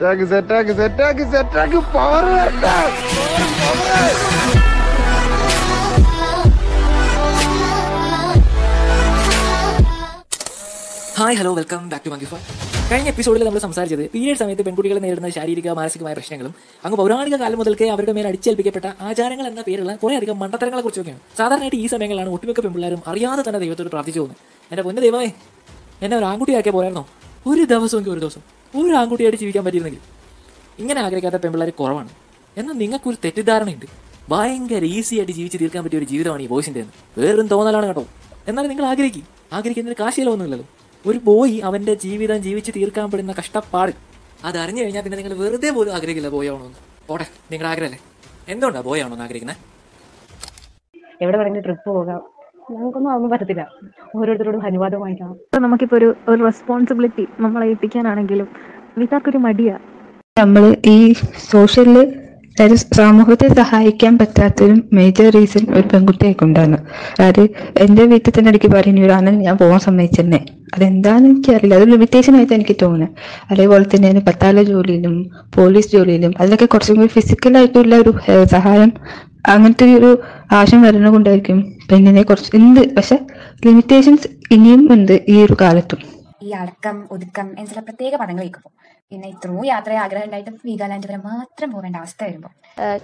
സെറ്റാക്ക് സെറ്റാക്ക് സെറ്റാക്ക് സെറ്റാക്ക് power hi hello welcome back to മങ്കിഫ കഴിഞ്ഞ എപ്പിസോഡിൽ നമ്മൾ സംസാരിച്ചത് പീരീഡ് സമയത്ത് പെൺകുട്ടികൾ നേരിടുന്ന ശാരീരിക മാനസികമായ പ്രശ്നങ്ങളും അങ്ങ് പൗരാണിക കാലം മുതൽക്കേ അവരുടെ മേൽ അടിച്ചേൽപ്പിക്കപ്പെട്ട ആചാരങ്ങൾ എന്ന പേരുള്ള കുറേ അധികം മണ്ടത്തരങ്ങളെ കുറിച്ചൊക്കെയാണ്. സാധാരണയായിട്ട് ഈ സമയങ്ങളിലാണ് ഒട്ടുമിക്ക പെൺപിള്ളേരും അറിയാതെ തന്നെ ദൈവത്തോട് പ്രാർത്ഥിച്ചു പോകുന്നത്. എന്റെ പൊന്നു ദൈവമേ എന്നെ ഒരു ആൺകുട്ടിയാക്കിയ പോരായിരുന്നോ? ഒരു ദിവസമെങ്കിൽ ഒരു ദിവസം. ഒരു ആൺകുട്ടിയായിട്ട് ജീവിക്കാൻ പറ്റിയിരുന്നെങ്കിൽ. ഇങ്ങനെ ആഗ്രഹിക്കാത്ത പെൺപിള്ളേർ കുറവാണ്. എന്നാൽ നിങ്ങൾക്കൊരു തെറ്റിദ്ധാരണയുണ്ട്. ഭയങ്കര ഈസി ആയിട്ട് ജീവിച്ച് തീർക്കാൻ പറ്റിയ ഒരു ജീവിതമാണ് ഈ ബോയ്സിന്റെ എന്ന് വേറൊരു തോന്നലാണ് കേട്ടോ. എന്നാലും നിങ്ങൾ ആഗ്രഹിക്കും. ആഗ്രഹിക്കുന്നതിന് കാശിയിലൊന്നുമില്ലല്ലോ ഒരു ബോയ് അവന്റെ ജീവിതം ജീവിച്ച് തീർക്കാൻ പെടുന്ന കഷ്ടപ്പാട്. അത് അറിഞ്ഞു കഴിഞ്ഞാൽ പിന്നെ നിങ്ങൾ വെറുതെ പോലും ആഗ്രഹിക്കില്ല ബോയ് ആവണമെന്ന്. പോട്ടെ നിങ്ങളുടെ ആഗ്രഹമല്ലേ? എന്തുകൊണ്ടാണ് ബോയ് ആവണമെന്ന് ആഗ്രഹിക്കുന്നത് എവിടെ പറഞ്ഞ ട്രിപ്പ് പോകാം. നമുക്കൊന്നും അതൊന്നും പറ്റത്തില്ല. ഓരോരുത്തരോടും അനുവാദം വാങ്ങിക്കണം. ഇപ്പൊ നമുക്കിപ്പോ ഒരു ഒരു റെസ്പോൺസിബിലിറ്റി നമ്മളെ ഏൽപ്പിക്കാനാണെങ്കിലും വീട്ടുകാർക്കൊരു മടിയാ. നമ്മൾ ഈ സോഷ്യലിൽ അതായത് സമൂഹത്തെ സഹായിക്കാൻ പറ്റാത്തൊരു മേജർ റീസൺ ഒരു പെൺകുട്ടിയെ കൊണ്ടാണ്. അതായത് എന്റെ വീട്ടിൽ തന്നെ ഇടയ്ക്ക് പറയുന്ന ഒരു അനൻ ഞാൻ പോകാൻ സമ്മതിച്ചെന്നെ അതെന്താന്ന് എനിക്കറിയില്ല. അത് ലിമിറ്റേഷൻ ആയിട്ട് എനിക്ക് തോന്നുന്നത്. അതേപോലെ തന്നെ പത്താല ജോലിയിലും പോലീസ് ജോലിയിലും അതിലൊക്കെ കുറച്ചും കൂടി ഫിസിക്കൽ ആയിട്ടുള്ള ഒരു സഹായം അങ്ങനത്തെ ഒരു ആവശ്യം വരുന്നത് കൊണ്ടായിരിക്കും പെണ്ണിനെ കുറച്ച് എന്ത്? പക്ഷെ ലിമിറ്റേഷൻസ് ഇനിയും ഉണ്ട് ഈ ഒരു കാലത്തും. ഈ അടക്കം ഒതുക്കം എന്ന ചില പ്രത്യേക പദങ്ങൾ കേൾക്കുമ്പോൾ. പിന്നെ ഇത്രയും യാത്ര ആഗ്രഹം ഉണ്ടായിട്ട് വീഗാലാൻഡ് വരെ മാത്രം പോകേണ്ട അവസ്ഥ വരുമ്പോൾ.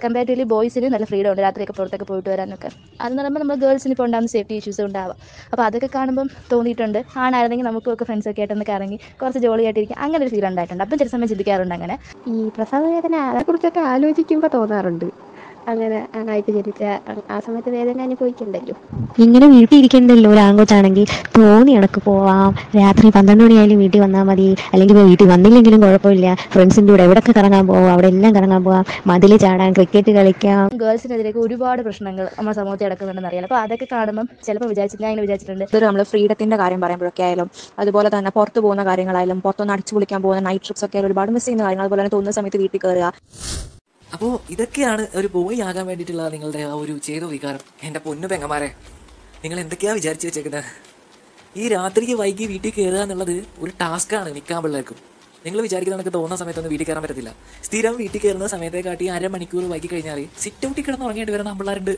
കമ്പാരിറ്റീവ്ലി ബോയ്സിന് നല്ല ഫ്രീഡം ഉണ്ട് രാത്രിയൊക്കെ പുറത്തൊക്കെ പോയിട്ട് വരാനൊക്കെ. അതെന്ന് പറയുമ്പോൾ നമ്മൾ ഗേൾസിന് ഇപ്പോൾ ഉണ്ടാകുന്ന സേഫ്റ്റി ഇഷ്യൂസ് ഉണ്ടാവാം. അപ്പോൾ അതൊക്കെ കാണുമ്പോൾ തോന്നിയിട്ടുണ്ട്. ആണായിരുന്നെങ്കിൽ നമുക്കൊക്കെ ഫ്രണ്ട്സൊക്കെ ആയിട്ട് ഒന്ന് കറങ്ങി കുറച്ച് ജോളി ആയിട്ടിരിക്കും അങ്ങനെ ഒരു ഫീൽ ഉണ്ടായിട്ടുണ്ട്. അപ്പം ചില സമയം ചിന്തിക്കാറുണ്ട് അങ്ങനെ. ഈ പ്രസവ വേദന അതേക്കുറിച്ചൊക്കെ ആലോചിക്കുമ്പോൾ തോന്നാറുണ്ട്. അങ്ങനെ ആയിട്ട് ജനിച്ച ആ സമയത്ത് വേദന അനുഭവിക്കണ്ടല്ലോ. ഇങ്ങനെ വീട്ടിൽ ഇരിക്കണ്ടല്ലോ ഒരു ആൺകൊച്ചാണെങ്കിൽ തോന്നി ഇടയ്ക്ക് പോവാം. രാത്രി പന്ത്രണ്ട് മണിയായാലും വീട്ടിൽ വന്നാൽ മതി. അല്ലെങ്കിൽ വീട്ടിൽ വന്നില്ലെങ്കിലും കുഴപ്പമില്ല. ഫ്രണ്ട്സിന്റെ കൂടെ എവിടെയൊക്കെ കറങ്ങാൻ പോവാം അവിടെ എല്ലാം കറങ്ങാൻ പോവാം. മതിൽ ചാടാൻ ക്രിക്കറ്റ് കളിക്കാം. ഗേൾസിനെതിരെയൊക്കെ ഒരുപാട് പ്രശ്നങ്ങൾ നമ്മുടെ സമൂഹത്തിൽ നടക്കുന്നുണ്ടെന്ന് അറിയാം അപ്പോൾ അതൊക്കെ കാണുമ്പോൾ ചിലപ്പോൾ വിചാരിച്ചില്ല അങ്ങനെ വിചാരിച്ചിട്ടുണ്ട്. ഇതൊരു നമ്മൾ ഫ്രീഡത്തിന്റെ കാര്യം പറയുമ്പോഴൊക്കെ ആയാലും അതുപോലെ തന്നെ പുറത്ത് പോകുന്ന കാര്യങ്ങളായാലും പുറത്തൊന്ന് അടിച്ചു പൊളിക്കാൻ പോകുന്ന നൈറ്റ് ട്രിപ്സ് ഒക്കെ ആയാലും ഒരുപാട് മിസ് ചെയ്യുന്ന കാര്യങ്ങൾ. അതുപോലെ തന്നെ തോന്നുന്ന സമയത്ത് വീട്ടിൽ കയറുക. അപ്പോൾ ഇതൊക്കെയാണ് ഒരു ബോയ് ആകാൻ വേണ്ടിയിട്ടുള്ള നിങ്ങളുടെ ആ ഒരു ചേതോ വികാരം. എന്റെ പൊന്നു പെങ്ങമാരെ നിങ്ങൾ എന്തൊക്കെയാ വിചാരിച്ചു വെച്ചേക്കുന്നത് ഈ രാത്രിക്ക് വൈകി വീട്ടിൽ കയറുക എന്നുള്ളത് ഒരു ടാസ്ക്കാണ് മിക്കാൻ പിള്ളേർക്കും. നിങ്ങൾ വിചാരിക്കുന്ന നമുക്ക് തോന്നുന്ന സമയത്തൊന്നും വീട്ടിൽ കയറാൻ പറ്റത്തില്ല. സ്ഥിരം വീട്ടിൽ കയറുന്ന സമയത്തെ കാട്ടി അരമണിക്കൂർ വൈകി കഴിഞ്ഞാൽ സിറ്റ് ഔട്ടിൽ കിടന്ന് ഉറങ്ങേണ്ടി വരുന്ന പിള്ളേരുണ്ട്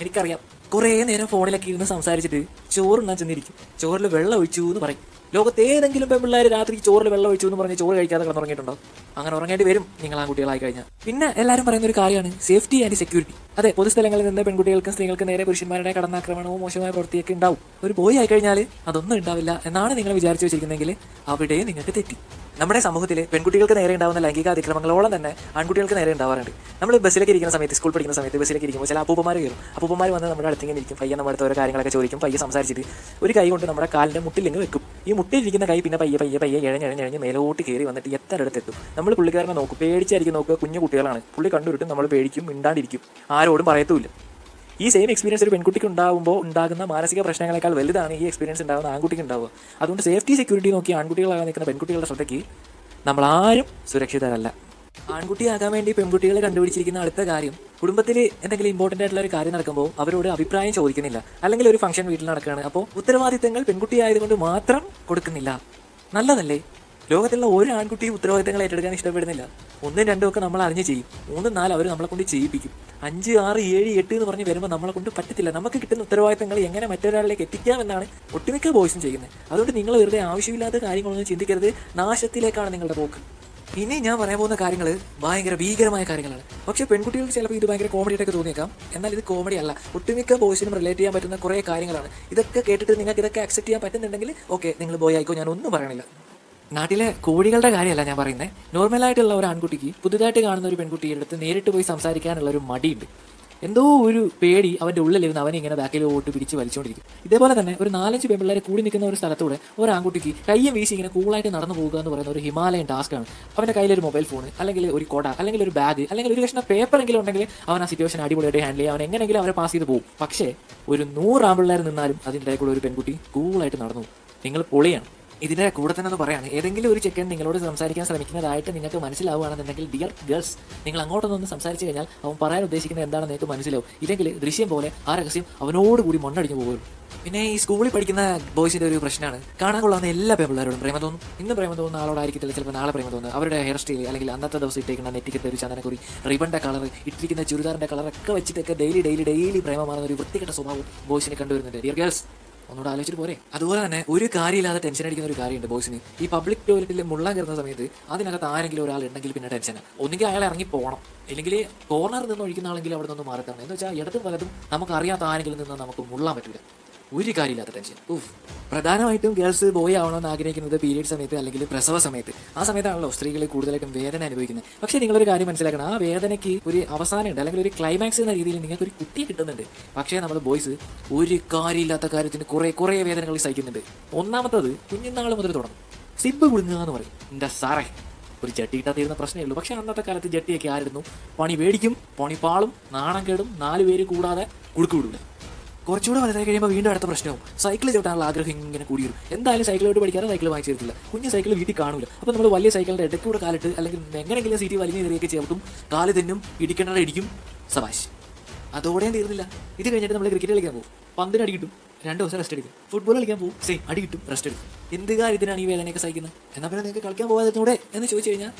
എനിക്കറിയാം. കുറേ നേരം ഫോണിലൊക്കെ ഇരുന്ന് സംസാരിച്ചിട്ട് ചോറുണ്ണാൻ ചെന്നിരിക്കും. ചോറിൽ വെള്ളം ഒഴിച്ചു എന്ന് പറയും. ലോകത്ത് ഏതെങ്കിലും പെൺപിള്ളേർ രാത്രി ചോറിൽ വെള്ളം ഒഴിച്ചു എന്ന് പറഞ്ഞ് ചോറ് കഴിക്കാതെ കിടന്നുറങ്ങിയിട്ടുണ്ടോ? അങ്ങനെ ഉറങ്ങേണ്ടി വരും നിങ്ങൾ ആ കുട്ടികളായി കഴിഞ്ഞാൽ. പിന്നെ എല്ലാവരും പറയുന്ന ഒരു കാര്യമാണ് സേഫ്റ്റി ആൻഡ് സെക്യൂരിറ്റി അതെ പൊതുസ്ഥലങ്ങളിൽ നിന്ന് പെൺകുട്ടികൾക്കും സ്ത്രീകൾക്കും നേരെ പുരുഷന്മാരുടെ കടന്നാക്രമണവും മോശമായ പ്രവൃത്തിയൊക്കെ ഉണ്ടാവും. ഒരു ബോയ് ആയി കഴിഞ്ഞാൽ അതൊന്നും ഉണ്ടാവില്ല എന്നാണ് നിങ്ങൾ വിചാരിച്ചു വെച്ചിരിക്കുന്നതെങ്കിൽ അവിടെ നിങ്ങൾക്ക് തെറ്റി. നമ്മുടെ സമൂഹത്തിൽ പെൺകുട്ടികൾക്ക് നേരെ ഉണ്ടാവുന്ന ലൈംഗിക അതിക്രമങ്ങളോളം തന്നെ ആൺകുട്ടികൾക്ക് നേരെ ഉണ്ടാവാറുണ്ട്. നമ്മൾ ബസ്സിലേക്ക് ഇരിക്കുന്ന സമയത്ത് സ്കൂൾ പഠിക്കുന്ന സമയത്ത് ബസ്സിലേക്ക് ഇരിക്കുമ്പോൾ ചില അപ്പൂപ്പന്മാർ കയറും അപ്പൂപ്പന്മാർ വന്ന് നമ്മുടെ അടുത്തേക്ക് ഇരിക്കും. പയ്യെ നമ്മുടെ അടുത്ത് ഓരോ കാര്യങ്ങളൊക്കെ ചോദിക്കും. പയ്യെ സംസാരിച്ചിട്ട് ഒരു കൈ കൊണ്ട് നമ്മുടെ കാലിന്റെ മുട്ടിലിങ്ങ് വെക്കും. ഈ മുട്ടിലിരിക്കുന്ന കൈ പിന്നെ പയ്യെ പയ്യെ പയ്യെ ഇഴഞ്ഞിഴഞ്ഞിഴഞ്ഞ് മേലോട്ട് കയറി വന്നിട്ട് എത്ര അടുത്തെത്തും നമ്മൾ പുള്ളിക്കാരനെ നോക്കും. പേടിച്ചായിരിക്കും നോക്കുക. കുഞ്ഞു കുട്ടികളാണ്. പുള്ളി കണ്ടുവിട്ടും നമ്മൾ പേടിക്കും മിണ്ടാണ്ടിരിക്കും. ആരോടും പറയത്തുമില്ല. ഈ സെയിം എക്സ്പീരിയൻസ് ഒരു പെൺകുട്ടിക്ക് ഉണ്ടാകുമ്പോൾ ഉണ്ടാകുന്ന മാനസിക പ്രശ്നങ്ങളെക്കാൾ വലുതാണ് ഈ എക്സ്പീരിയൻസ് ഉണ്ടാകുന്ന ആൺകുട്ടിക്ക് ഉണ്ടാവുക. അതുകൊണ്ട് സേഫ്റ്റി സെക്യൂരിറ്റി നോക്കി ആൺകുട്ടികളാകാൻ നിൽക്കുന്ന പെൺകുട്ടികളുടെ ശ്രദ്ധയ്ക്ക് നമ്മൾ ആരും സുരക്ഷിതരല്ല. ആൺകുട്ടിയാകാൻ വേണ്ടി പെൺകുട്ടികളെ കണ്ടുപിടിച്ചിരിക്കുന്ന അടുത്ത കാര്യം കുടുംബത്തിൽ എന്തെങ്കിലും ഇമ്പോർട്ടന്റ് ആയിട്ടുള്ള ഒരു കാര്യം നടക്കുമ്പോൾ അവരോട് അഭിപ്രായം ചോദിക്കുന്നില്ല. അല്ലെങ്കിൽ ഒരു ഫംഗ്ഷൻ വീട്ടിൽ നടക്കുകയാണ്. അപ്പോൾ ഉത്തരവാദിത്തങ്ങൾ പെൺകുട്ടിയായതുകൊണ്ട് മാത്രം കൊടുക്കുന്നില്ല. നല്ലതല്ലേ? ലോകത്തുള്ള ഒരു ആൺകുട്ടിയും ഉത്തരവാദിത്തങ്ങൾ ഏറ്റെടുക്കാൻ ഇഷ്ടപ്പെടുന്നില്ല. ഒന്നും രണ്ടും ഒക്കെ നമ്മൾ അറിഞ്ഞ് ചെയ്യും. മൂന്നും നാല് അവർ നമ്മളെ കൊണ്ട് ചെയ്യിപ്പിക്കും. അഞ്ച് ആറ് ഏഴ് എട്ട് എന്ന് പറഞ്ഞ് വരുമ്പോൾ നമ്മളെ കൊണ്ട് പറ്റത്തില്ല. നമുക്ക് കിട്ടുന്ന ഉത്തരവാദിത്തങ്ങൾ എങ്ങനെ മറ്റൊരാളിലേക്ക് എത്തിക്കാമെന്നാണ് ഒട്ടുമിക്ക ബോയ്സും ചെയ്യുന്നത്. അതുകൊണ്ട് നിങ്ങൾ വെറുതെ ആവശ്യമില്ലാത്ത കാര്യങ്ങളൊന്നും ചിന്തിക്കരുത്. നാശത്തിലേക്കാണ് നിങ്ങളുടെ പോക്ക്. ഇനി ഞാൻ പറയാൻ പോകുന്ന കാര്യങ്ങൾ ഭയങ്കര ഭീകരമായ കാര്യങ്ങളാണ്. പക്ഷേ പെൺകുട്ടികൾക്ക് ചിലപ്പോൾ ഇത് ഭയങ്കര കോമഡി ആയിട്ടൊക്കെ തോന്നിയേക്കാം. എന്നാൽ ഇത് കോമഡി അല്ല. ഒട്ടുമിക്ക ബോയ്സിനും റിലേറ്റ് ചെയ്യാൻ പറ്റുന്ന കുറേ കാര്യങ്ങളാണ്. ഇതൊക്കെ കേട്ടിട്ട് നിങ്ങൾക്ക് ഇതൊക്കെ അക്സെപ്റ്റ് ചെയ്യാൻ പറ്റുന്നുണ്ടെങ്കിൽ ഓക്കെ നിങ്ങൾ ബോയ് ആയിക്കോ ഞാൻ ഒന്നും പറയണില്ല. നാട്ടിലെ കോഴികളുടെ കാര്യമല്ല ഞാൻ പറയുന്നത് നോർമലായിട്ടുള്ള ഒരു ആൺകുട്ടിക്ക് പുതുതായിട്ട് കാണുന്ന ഒരു പെൺകുട്ടിയുടെ അടുത്ത് നേരിട്ട് പോയി സംസാരിക്കാനുള്ള ഒരു മടിയുണ്ട്. എന്തോ ഒരു പേടി അവന്റെ ഉള്ളിലിരുന്ന് അവനെ ഇങ്ങനെ ബാക്കിൽ ബാക്കിലോട്ട് പിടിച്ച് വലിച്ചുകൊണ്ടിരിക്കും ഇതേപോലെ തന്നെ ഒരു നാലഞ്ച് പെൺപിള്ളേരെ കൂടി നിൽക്കുന്ന ഒരു സ്ഥലത്തൂടെ ഒരു ആൺകുട്ടിക്ക് കയ്യും വീശി ഇങ്ങനെ കൂളായിട്ട് നടന്നു പോകുക എന്ന് പറയുന്ന ഒരു ഹിമാലയൻ ടാസ്ക്കാണ് അവന്റെ കയ്യിൽ ഒരു മൊബൈൽ ഫോൺ അല്ലെങ്കിൽ ഒരു കൊട അല്ലെങ്കിൽ ഒരു ബാഗ് അല്ലെങ്കിൽ ഒരു കഷ്ണം പേപ്പർ എങ്കിലും ഉണ്ടെങ്കിൽ അവൻ ആ സിറ്റുവേഷൻ അടിപൊളിയായിട്ട് ഹാൻഡിൽ ചെയ്യും. അവൻ എങ്ങനെയെങ്കിലും അവരെ പാസ് ചെയ്ത് പോകും. പക്ഷേ ഒരു നൂറ് ആൺപിള്ളേർ നിന്നാലും അതിന്റെ കൂടെ ഒരു പെൺകുട്ടി കൂളായിട്ട് നടന്നു. നിങ്ങൾ പൊളിയാണ്. ഇതിന്റെ കൂടെ തന്നെ ഒന്ന് പറയാണ്. ഏതെങ്കിലും ഒരു ചെക്കൻ നിങ്ങളോട് സംസാരിക്കാൻ ശ്രമിക്കുന്നതായിട്ട് നിങ്ങൾക്ക് മനസ്സിലാവുകയാണെന്നുണ്ടെങ്കിൽ ഡിയർ ഗേൾസ് നിങ്ങൾ അങ്ങോട്ടൊന്നൊന്ന് സംസാരിച്ചു കഴിഞ്ഞാൽ അവൻ പറയാൻ ഉദ്ദേശിക്കുന്നത് എന്താണെന്ന് നിങ്ങൾക്ക് മനസ്സിലാവും. ഇല്ലെങ്കിൽ ദൃശ്യം പോലെ ആ രഹസ്യം അവനോടുകൂടി മണ്ണടിഞ്ഞു പോകുള്ളൂ പിന്നെ ഈ സ്കൂളിൽ പഠിക്കുന്ന ബോയ്സിന്റെ ഒരു പ്രശ്നമാണ്. കാണാൻ കൊള്ളാവുന്ന എല്ലാ പെൺപിള്ളേരോടും പ്രേമ തോന്നും. ഇന്ന് പ്രേമ തോന്നുന്ന ആളോടായിരിക്കത്തില്ല. ചിലപ്പോൾ നാളെ പ്രേമ തോന്നുന്നത് അവരുടെ ഹെയർ സ്റ്റൈൽ അല്ലെങ്കിൽ അന്നത്തെ ദിവസം ഇട്ടേക്കുന്ന നെറ്റിക്കത്തെ ഒരു ചന്ദനക്കുറി റിബണിന്റെ കളർ ഇട്ടിരിക്കുന്ന ചുരിദാറിന്റെ കളറൊക്കെ വെച്ചിട്ടൊക്കെ ഡെയിലി ഡെയിലി ഡെയിലി പ്രേമമാകുന്ന ഒരു വൃത്തികെട്ട സ്വഭാവം ബോയ്സിനെ കണ്ടുവരുന്നുണ്ട്. ഡിയർ ഗേൾസ് ഒന്നുകൂടെ ആലോചിച്ചിട്ട് പോരെ. അതുപോലെ തന്നെ ഒരു കാര്യമില്ലാതെ ടെൻഷൻ അടിക്കുന്ന ഒരു കാര്യമുണ്ട് ബോയ്സിന്. ഈ പബ്ലിക് ടോയ്ലറ്റിൽ മുള്ള കയറുന്ന സമയത്ത് അതിനകത്ത് ആരെങ്കിലും ഒരാൾ ഉണ്ടെങ്കിൽ പിന്നെ ടെൻഷൻ ഒന്നുകിൽ അയാൾ ഇറങ്ങി പോകണം. ഇല്ലെങ്കിൽ കോർണറിൽ നിന്ന് ഒഴിക്കുന്ന ആളെങ്കിൽ അവിടെ നിന്ന് മാറി തരണം എന്ന് വെച്ചാൽ ഇടതും വലതും നമുക്ക് അറിയാത്ത ആരെങ്കിലും നിന്ന് നമുക്ക് മുള്ളാൻ പറ്റില്ല ഒരു കാര്യമില്ലാത്ത ടെൻഷൻ ഊഫ് പ്രധാനമായിട്ടും ഗേൾസ് ബോയ് ആവണമെന്ന് ആഗ്രഹിക്കുന്നത് പീരീഡ് സമയത്ത് അല്ലെങ്കിൽ പ്രസവ സമയത്ത്. ആ സമയത്താണല്ലോ സ്ത്രീകൾ കൂടുതലായിട്ടും വേദന അനുഭവിക്കുന്നത്. പക്ഷേ നിങ്ങളൊരു കാര്യം മനസ്സിലാക്കണം. ആ വേദനയ്ക്ക് ഒരു അവസാനമുണ്ട്. അല്ലെങ്കിൽ ഒരു ക്ലൈമാക്സ് എന്ന രീതിയിൽ നിങ്ങൾക്ക് ഒരു കുട്ടി കിട്ടുന്നുണ്ട്. പക്ഷേ നമ്മൾ ബോയ്സ് ഒരു കാര്യമില്ലാത്ത കാര്യത്തിന് കുറെ കുറേ വേദനകൾ സഹിക്കുന്നുണ്ട്. ഒന്നാമത്തത് കുഞ്ഞുനാൾ മുതൽ തുടങ്ങും. സിബ് കുടുങ്ങുക എന്ന് പറയും. എന്റെ സാറേ? ഒരു ജട്ടി കിട്ടാത്തിരുന്ന പ്രശ്നമേ ഉള്ളൂ. പക്ഷേ അന്നത്തെ കാലത്ത് ജട്ടിയൊക്കെ ആയിരുന്നു. പണി മേടിക്കും പണി പാളും നാണം കേടും നാല് പേര് കൂടാതെ കുടുക്കുവിടില്ല വിടൂല കുറച്ചുകൂടെ വലുതായി കഴിയുമ്പോൾ വീണ്ടും അടുത്ത പ്രശ്നവും. സൈക്കിൾ ചവിട്ടാനുള്ള ആഗ്രഹം ഇങ്ങനെ കൂടി വരും എന്തായാലും സൈക്കിളോട്ട് പഠിക്കാതെ സൈക്കിൾ വാങ്ങിച്ചു തരത്തില്ല കുഞ്ഞ് സൈക്കിൾ വീട്ടിൽ കാണില്ല അപ്പോൾ നമ്മൾ വലിയ സൈക്കിളിന്റെ ഇടയ്ക്കൂടെ കാലിട്ട് അല്ലെങ്കിൽ എങ്ങനെയെങ്കിലും സീറ്റ് വലിഞ്ഞ് കയറിയൊക്കെ ചേർത്തും കാൽ തിന്നും ഇടിക്കേണ്ട ഇടിക്കും സബാഷ്. അതോടെയും തീർന്നില്ല. ഇത് കഴിഞ്ഞിട്ട് നമ്മൾ ക്രിക്കറ്റ് കളിക്കാൻ പോകും. പന്തിന് അടി കിട്ടും. രണ്ട് ദിവസം റെസ്റ്റ് എടുക്കും. ഫുട്ബോൾ കളിക്കാൻ പോകും. സെയിം അടി കിട്ടും റെസ്റ്റ് എടുക്കും. എന്ത് കാര്യത്തിനാണ് ഈ വേദനയൊക്കെ സഹിക്കുന്നത് എന്നാൽ പിന്നെ നിങ്ങൾക്ക് കളിക്കാൻ പോകാതെ എന്ന് ചോദിച്ചു കഴിഞ്ഞാൽ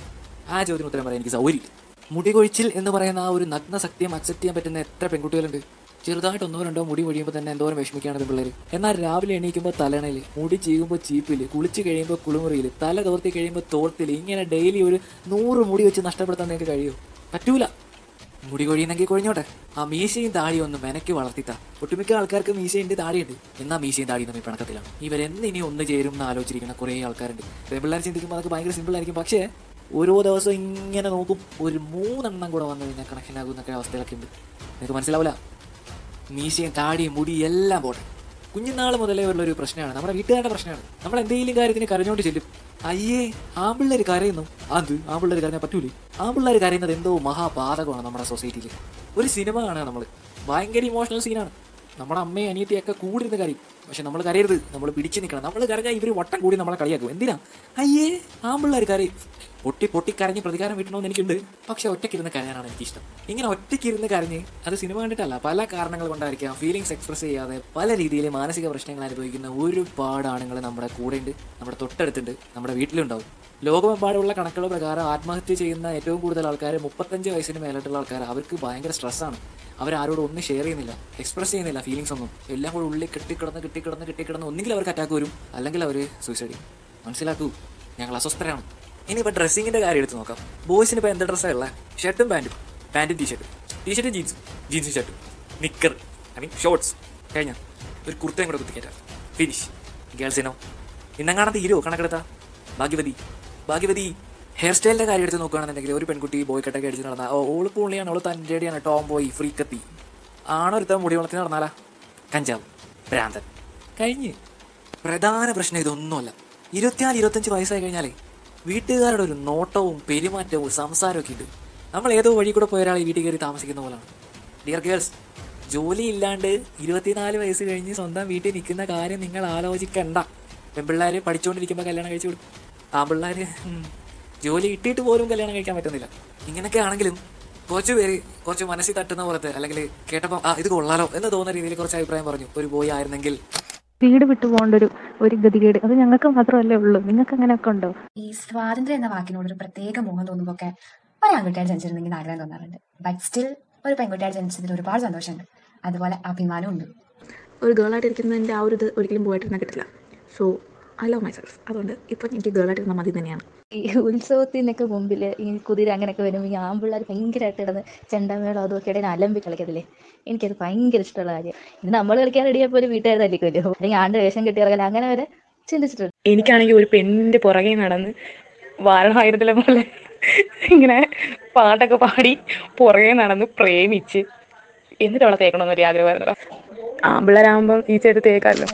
ആ ചോദ്യത്തിന് ഉത്തരം പറയാൻ എനിക്ക് സൗകര്യമില്ല. മുടി കൊഴിച്ചിൽ എന്ന് പറയുന്ന ആ ഒരു നഗ്ന സത്യം അക്സെപ്റ്റ് ചെയ്യാൻ പറ്റുന്ന എത്ര പെൺകുട്ടികളുണ്ട്? ചെറുതായിട്ട് ഒന്നോ രണ്ടോ മുടി കൊഴിയുമ്പോൾ തന്നെ എന്തോരം വിഷമിക്കുകയാണ് പിള്ളേർ എന്നാൽ രാവിലെ എണീക്കുമ്പോൾ തലണയിൽ മുടി ചീകുമ്പോൾ ചീപ്പിൽ കുളിച്ച് കഴിയുമ്പോൾ കുളിമുറിയിൽ തല തോർത്തി കഴിയുമ്പോൾ തോർത്തിൽ ഇങ്ങനെ ഡെയിലി ഒരു നൂറ് മുടി വെച്ച് നഷ്ടപ്പെടുത്താൻ നിങ്ങൾക്ക് കഴിയുമോ പറ്റൂല. മുടി കൊഴിയുന്നെങ്കിൽ കൊഴിഞ്ഞോട്ടെ. ആ മീശയും താടിയും ഒന്ന് മെനക്ക് വളർത്തിത്താ. ഒട്ടുമിക്ക ആൾക്കാർക്ക് മീശയുണ്ട് താടിയുണ്ട്. എന്നാ മീശയും താടിയും തമ്മിൽ പിണക്കത്തിലാണ്. ഇവരെന്ന് ഇനി ഒന്ന് ചേരും എന്ന് ആലോചിച്ചിരിക്കുന്ന കുറേ ആൾക്കാരുണ്ട്. പിള്ളേർ ചിന്തിക്കുമ്പോൾ അതൊക്കെ ഭയങ്കര സിമ്പിൾ ആയിരിക്കും. പക്ഷേ ഓരോ ദിവസം ഇങ്ങനെ നോക്കും. ഒരു മൂന്നെണ്ണം കൂടെ വന്നു കഴിഞ്ഞാൽ കണക്ഷനാകും എന്നൊക്കെ അവസ്ഥയിലൊക്കെ ഉണ്ട്. നിങ്ങൾക്ക് മനസ്സിലാവില്ല മീശയും താടിയും മുടി എല്ലാം പോട്ടെ. കുഞ്ഞുനാൾ മുതലേ ഉള്ള ഒരു പ്രശ്നമാണ്. നമ്മുടെ വീട്ടുകാരുടെ പ്രശ്നമാണ്. നമ്മൾ എന്തെങ്കിലും കാര്യത്തിന് കരഞ്ഞോണ്ട് ചെല്ലും. അയ്യേ ആമ്പിള്ളേർ കരയുന്നു. അത് ആമ്പിള്ളേർ കരഞ്ഞാൽ പറ്റൂലേ. ആമ്പിള്ളേർ കരയുന്നത് എന്തോ മഹാപാതകമാണ് നമ്മുടെ സൊസൈറ്റിയിൽ. ഒരു സിനിമ കാണുക നമ്മൾ ഭയങ്കര ഇമോഷണൽ സീനാണ് നമ്മുടെ അമ്മയും അനിയത്തിയൊക്കെ കൂടിയിരുന്ന കാര്യം. പക്ഷെ നമ്മൾ കരയരുത്. നമ്മൾ പിടിച്ചു നിൽക്കണം. നമ്മൾ കരഞ്ഞാൽ ഇവർ വട്ടം കൂടി നമ്മളെ കളിയാക്കും. എന്തിനാ? അയ്യേ ആമ്പിള്ളേർ കരയും. പൊട്ടി പൊട്ടി കരഞ്ഞ് പ്രതികാരം വീട്ടണമെന്ന് എനിക്കുണ്ട്. പക്ഷെ ഒറ്റയ്ക്കിരുന്ന് കരയാനാണ് എനിക്കിഷ്ടം. ഇങ്ങനെ ഒറ്റയ്ക്കിരുന്ന് കരഞ്ഞ് അത് സിനിമ കണ്ടിട്ടല്ല. പല കാരണങ്ങൾ കൊണ്ടായിരിക്കാം. ഫീലിങ്സ് എക്സ്പ്രസ് ചെയ്യാതെ പല രീതിയിൽ മാനസിക പ്രശ്നങ്ങൾ അനുഭവിക്കുന്ന ഒരുപാട് ആണുങ്ങൾ നമ്മുടെ കൂടെ ഉണ്ട് നമ്മുടെ തൊട്ടടുത്തുണ്ട്. നമ്മുടെ വീട്ടിലുണ്ടാവും. ലോകമെമ്പാടുള്ള കണക്കുകൾ പ്രകാരം ആത്മഹത്യ ചെയ്യുന്ന ഏറ്റവും കൂടുതൽ ആൾക്കാർ മുപ്പത്തഞ്ച് വയസ്സിന് മേലോട്ടുള്ള ആൾക്കാർ അവർക്ക് ഭയങ്കര സ്ട്രെസ്സാണ് അവരാരോടും ഒന്നും ഷെയർ ചെയ്യുന്നില്ല. എക്സ്പ്രസ് ചെയ്യുന്നില്ല ഫീലിങ്സ് ഒന്നും. എല്ലാം കൂടെ ഉള്ളിൽ കെട്ടിക്കിടന്ന് കെട്ടിക്കിടന്ന് കെട്ടിക്കിടന്ന് ഒന്നുകിൽ അവർക്ക് അറ്റാക്ക് വരും അല്ലെങ്കിൽ അവർ സൂയിസൈഡ് ചെയ്യും. മനസ്സിലാക്കൂ. ഞങ്ങൾ അസ്വസ്ഥരാണ്. ഇനിയിപ്പോൾ ഡ്രസ്സിങ്ങിന്റെ കാര്യം എടുത്ത് നോക്കാം. ബോയ്സിന് ഇപ്പോൾ എന്ത് ഡ്രസ്സാണ് ഉള്ളത് ഷർട്ടും പാന്റും പാന്റും ടീഷർട്ടും ടീഷർട്ടും ജീൻസും ജീൻസും ഷർട്ടും നിക്കർ ഐ മീൻ ഷോർട്സ് കഴിഞ്ഞ. ഒരു കുർത്തയും കൂടെ കുത്തിക്കേറ്റ. ഫിനിഷ് ഗേൾസിനോ ഇന്നങ്ങാണത്തെ ഇരോ കണക്കെടുത്ത ഭാഗ്യവതി. ഭാഗ്യവതി ഹെയർ സ്റ്റൈലിന്റെ കാര്യം എടുത്ത് നോക്കുകയാണെന്നുണ്ടെങ്കിൽ ഒരു പെൺകുട്ടി ബോയ് കട്ടൊക്കെ അടിച്ച് നടന്നാൽ ഓ ഓൾ പുള്ളിയാണ്. ഓൾ തന്റെയാണ് ടോം ബോയ് ഫ്രീക്കത്തി ആണൊരുത്തൻ മുടി വളർത്തി നടന്നാലാ? കഞ്ചാവ്. ഭ്രാന്തൻ. കഴിഞ്ഞ്. പ്രധാന പ്രശ്നം ഇതൊന്നുമല്ല. ഇരുപത്തിനാല് ഇരുപത്തഞ്ച് വയസ്സായി കഴിഞ്ഞാലേ വീട്ടുകാരുടെ ഒരു നോട്ടവും പെരുമാറ്റവും സംസാരമൊക്കെ ഉണ്ട്. നമ്മൾ ഏതോ വഴി കൂടെ പോയ ഈ വീട്ടിൽ കയറി താമസിക്കുന്ന പോലാണ്. ഡിയർ ഗേൾസ് ജോലി ഇല്ലാണ്ട് ഇരുപത്തിനാല് വയസ്സ് കഴിഞ്ഞ് സ്വന്തം വീട്ടിൽ നിൽക്കുന്ന കാര്യം നിങ്ങൾ ആലോചിക്കണ്ട. പെൺപിള്ളേർ പഠിച്ചുകൊണ്ടിരിക്കുമ്പോൾ കല്യാണം കഴിച്ചു കൊടുക്കും. ആൺപിള്ളേർ ജോലി ഇട്ടിട്ട് പോലും കല്യാണം കഴിക്കാൻ പറ്റുന്നില്ല. ഇങ്ങനെയൊക്കെ ആണെങ്കിലും കുറച്ച് പേര് കുറച്ച് മനസ്സിൽ തട്ടുന്ന പോലത്തെ അല്ലെങ്കിൽ കേട്ടപ്പോൾ ആ ഇത് കൊള്ളാലോ എന്ന് തോന്നുന്ന രീതിയിൽ കുറച്ച് അഭിപ്രായം പറഞ്ഞു. ഒരു ബോയ് ആയിരുന്നെങ്കിൽ വീട് വിട്ടു പോകേണ്ട ഒരു ഒരു ഗതികേട്. അത് ഞങ്ങൾക്ക് മാത്രമല്ലേ ഉള്ളൂ. നിങ്ങൾക്ക് അങ്ങനെയൊക്കെ ഉണ്ടോ? ഈ സ്വാതന്ത്ര്യം എന്ന വാക്കിനോട് ഒരു പ്രത്യേക മോഹം തോന്നുമ്പോൾ ഒക്കെ ഒരു ആൺകുട്ടിയായി ജനിച്ചിരുന്നെങ്കിൽ ആഗ്രഹം തോന്നാറുണ്ട് ബട്ട് സ്റ്റിൽ ഒരു പെൺകുട്ടിയായി ജനിച്ചതിൽ ഒരുപാട് സന്തോഷമുണ്ട്. അതുപോലെ അഭിമാനമുണ്ട് ഒരു ഗേളായിട്ട് ഇരിക്കുന്നതിന്റെ ആ ഒരു ഇത് ഒരിക്കലും പോയിട്ടിരുന്ന കിട്ടില്ല. സോ ഐ ലവ് മൈസെൽഫ് അതുകൊണ്ട് ഇപ്പം എനിക്ക് ഗേളായിട്ട് ഇരുന്ന മതി തന്നെയാണ്. ഈ ഉത്സവത്തിനൊക്കെ മുമ്പിൽ ഈ കുതിര അങ്ങനെയൊക്കെ വരുമ്പോൾ ഈ ആമ്പിള്ളേർ ഭയങ്കരമായിട്ട് കിടന്ന് ചെണ്ടമേളം അതൊക്കെ ഇടയിൽ അലമ്പി കളിക്കത്തില്ലേ? എനിക്കത് ഭയങ്കര ഇഷ്ടമുള്ള കാര്യം ഇത് നമ്മൾ കളിക്കാൻ റെഡിയപ്പോൾ ഒരു വീട്ടുകാർ തല്ലിക്കുമല്ലോ അല്ലെങ്കിൽ ആണ്ട് വേഷം കെട്ടി ഇറങ്ങല അങ്ങനെ വരെ ചിന്തിച്ചിട്ടുണ്ട്. എനിക്കാണെങ്കിൽ ഒരു പെണ്ണിന്റെ പുറകെ നടന്ന് വാരണായിരത്തിലെ പോലെ ഇങ്ങനെ പാട്ടൊക്കെ പാടി പുറകെ നടന്ന് പ്രേമിച്ച് എന്നിട്ട് അവളെ തേക്കണമെന്നൊരു ആഗ്രഹമായിരുന്നു. ആമ്പിള്ളേരാകുമ്പം ഈ ചെയ്ത് തേക്കാമല്ലോ.